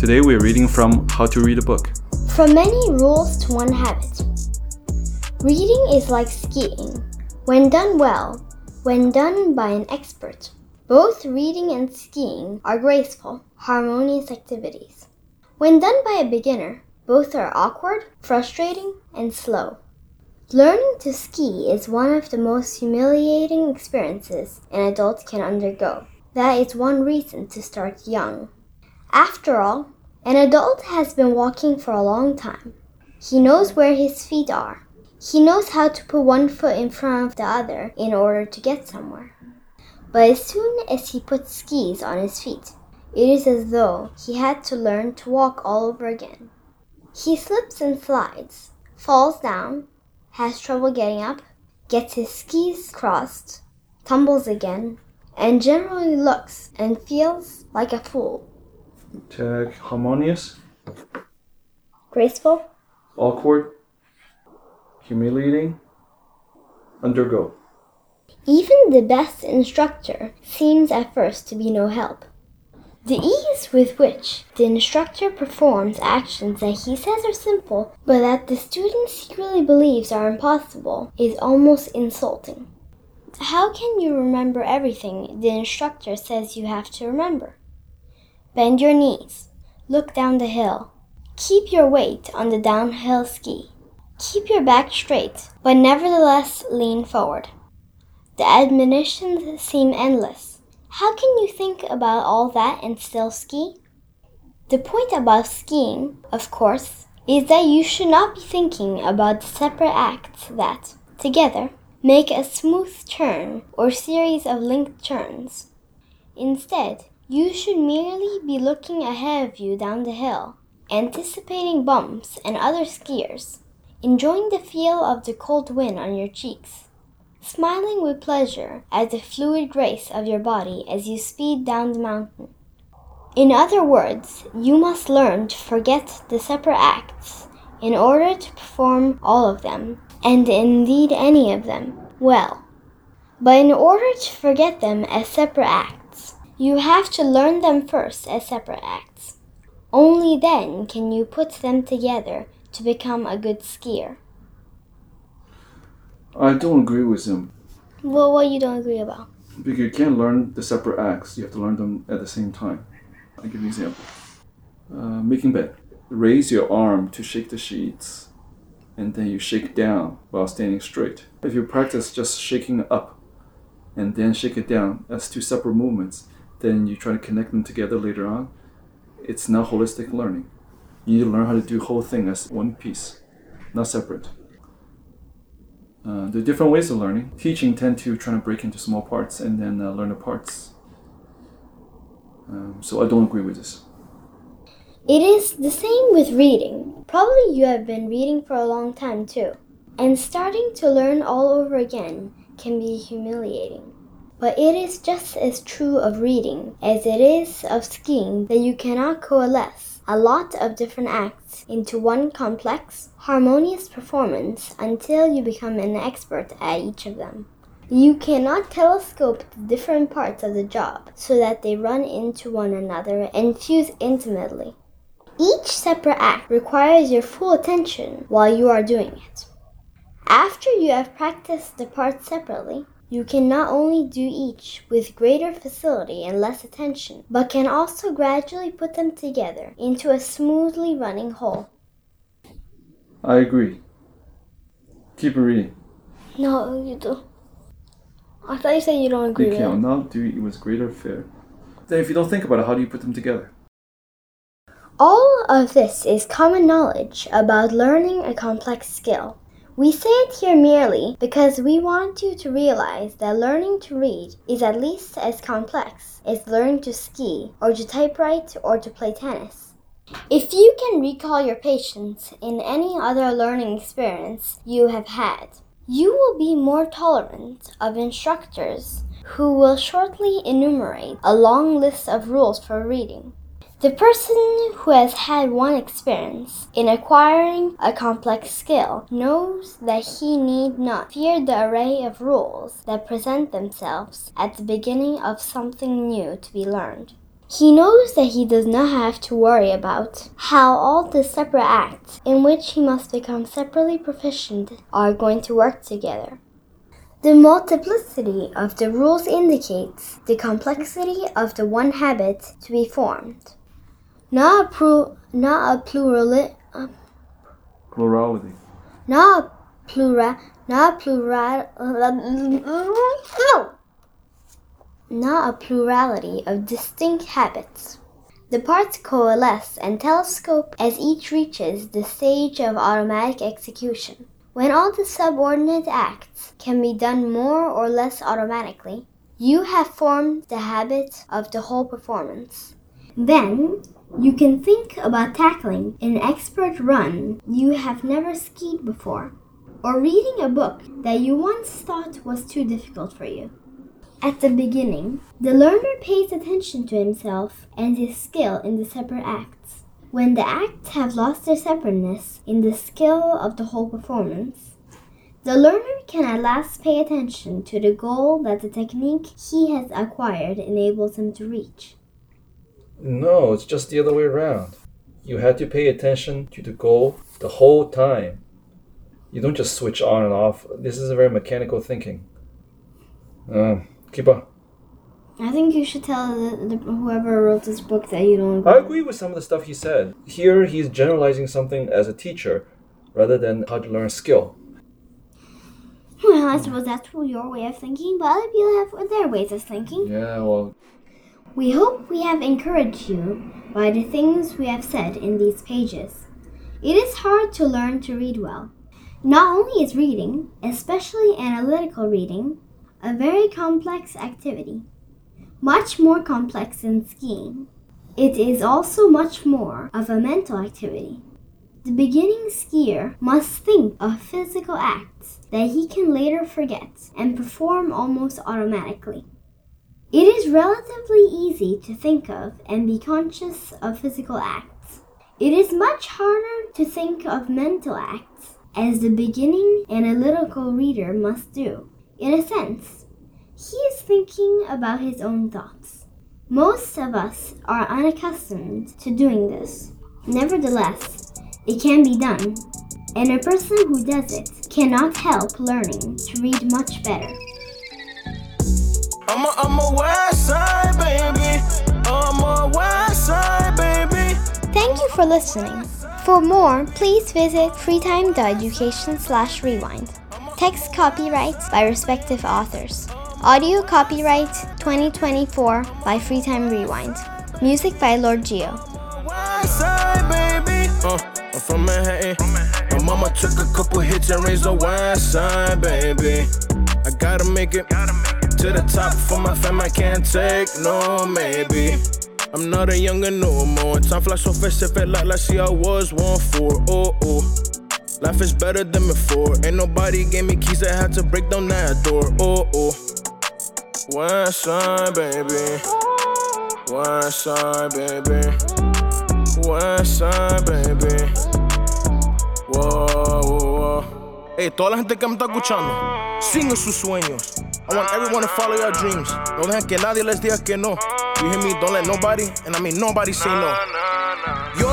Today we are reading from How to Read a Book. From many rules to one habit. Reading is like skiing. When done well, when done by an expert, both reading and skiing are graceful, harmonious activities. When done by a beginner, both are awkward, frustrating, and slow. Learning to ski is one of the most humiliating experiences an adult can undergo. That is one reason to start young. After all, an adult has been walking for a long time. He knows where his feet are. He knows how to put one foot in front of the other in order to get somewhere. But as soon as he puts skis on his feet, it is as though he had to learn to walk all over again. He slips and slides, falls down, has trouble getting up, gets his skis crossed, tumbles again, and generally looks and feels like a fool. Tag harmonious, Graceful? awkward, humiliating, undergo. Even the best instructor seems at first to be no help. The ease with which the instructor performs actions that he says are simple, but that the student secretly believes are impossible, is almost insulting. How can you remember everything the instructor says you have to remember? Bend your knees. Look down the hill. Keep your weight on the downhill ski. Keep your back straight, but nevertheless lean forward. The admonitions seem endless. How can you think about all that and still ski? The point about skiing, of course, is that you should not be thinking about the separate acts that, together, make a smooth turn or series of linked turns. Instead, you should merely be looking ahead of you down the hill, anticipating bumps and other skiers, enjoying the feel of the cold wind on your cheeks, smiling with pleasure at the fluid grace of your body as you speed down the mountain. In other words, you must learn to forget the separate acts in order to perform all of them, and indeed any of them, well. But in order to forget them as separate acts, you have to learn them first as separate acts. Only then can you put them together to become a good skier. I don't agree with him Well, what you don't agree about? because you can't learn the separate acts. You have to learn them at the same time. I'll give you an example. Uh, making bed. Raise your arm to shake the sheets, and then you shake down while standing straight. If you practice just shaking up and then shake it down as two separate movements, then you try to connect them together later on. It's not holistic learning. You need to learn how to do whole thing as one piece, not separate. Uh, there are different ways of learning. Teaching tend to try to break into small parts and then uh, learn the parts. Um, so I don't agree with this. It is the same with reading. Probably you have been reading for a long time too. And starting to learn all over again can be humiliating. But it is just as true of reading as it is of skiing that you cannot coalesce a lot of different acts into one complex, harmonious performance until you become an expert at each of them. You cannot telescope the different parts of the job so that they run into one another and fuse intimately. Each separate act requires your full attention while you are doing it. After you have practiced the parts separately, you can not only do each with greater facility and less attention, but can also gradually put them together into a smoothly running whole. I agree. Keep reading. No, you do. I thought you said you don't agree You with can that. not do it with greater fear. Then if you don't think about it, how do you put them together? All of this is common knowledge about learning a complex skill. We say it here merely because we want you to realize that learning to read is at least as complex as learning to ski or to typewrite or to play tennis. If you can recall your patience in any other learning experience you have had, you will be more tolerant of instructors who will shortly enumerate a long list of rules for reading. The person who has had one experience in acquiring a complex skill knows that he need not fear the array of rules that present themselves at the beginning of something new to be learned. He knows that he does not have to worry about how all the separate acts in which he must become separately proficient are going to work together. The multiplicity of the rules indicates the complexity of the one habit to be formed. Not a, pru- not a plurali- uh, Plurality. not a plura, not a plural, not a plurality of distinct habits. The parts coalesce and telescope as each reaches the stage of automatic execution. When all the subordinate acts can be done more or less automatically, you have formed the habit of the whole performance. Then you can think about tackling an expert run you have never skied before, or reading a book that you once thought was too difficult for you. At the beginning, the learner pays attention to himself and his skill in the separate acts. When the acts have lost their separateness in the skill of the whole performance, the learner can at last pay attention to the goal that the technique he has acquired enables him to reach. No, it's just the other way around. You had to pay attention to the goal the whole time. You don't just switch on and off. This is a very mechanical thinking. Um, keep on. I think you should tell the, the, whoever wrote this book that you don't I agree with some of the stuff he said. Here, he's generalizing something as a teacher rather than how to learn a skill. Well, I suppose that's your way of thinking, but other people have their ways of thinking. Yeah, well, We hope we have encouraged you by the things we have said in these pages. It is hard to learn to read well. Not only is reading, especially analytical reading, a very complex activity, much more complex than skiing. It is also much more of a mental activity. The beginning skier must think of physical acts that he can later forget and perform almost automatically. It is relatively easy to think of and be conscious of physical acts. It is much harder to think of mental acts, as the beginning analytical reader must do. In a sense, he is thinking about his own thoughts. Most of us are unaccustomed to doing this. Nevertheless, it can be done, and a person who does it cannot help learning to read much better. I'm a, I'm a west side baby. I'm a west side baby. Thank you for listening. For more, please visit freetime.education slash rewind. Text copyrights by respective authors. Audio copyright 2024 by Freetime Rewind. Music by Lord Geo. West side baby. Uh, I'm from Manhattan. My mama took a couple hits and raised the west side baby. I gotta make it to the top for my fam. I can't take no maybe. I'm not a younger no more. Time flies so fast, it felt like last year I was one for. Oh oh. Life is better than before. Ain't nobody gave me keys, I had to break down that door. Oh oh. West side, baby. West side, baby. West side, baby. Whoa, whoa, whoa. Hey, toda la gente que me está escuchando, sigan sus sueños. I want everyone to follow your dreams. No dejen que nadie les diga que no. You hear me? Don't let nobody, and I mean nobody say no. Yo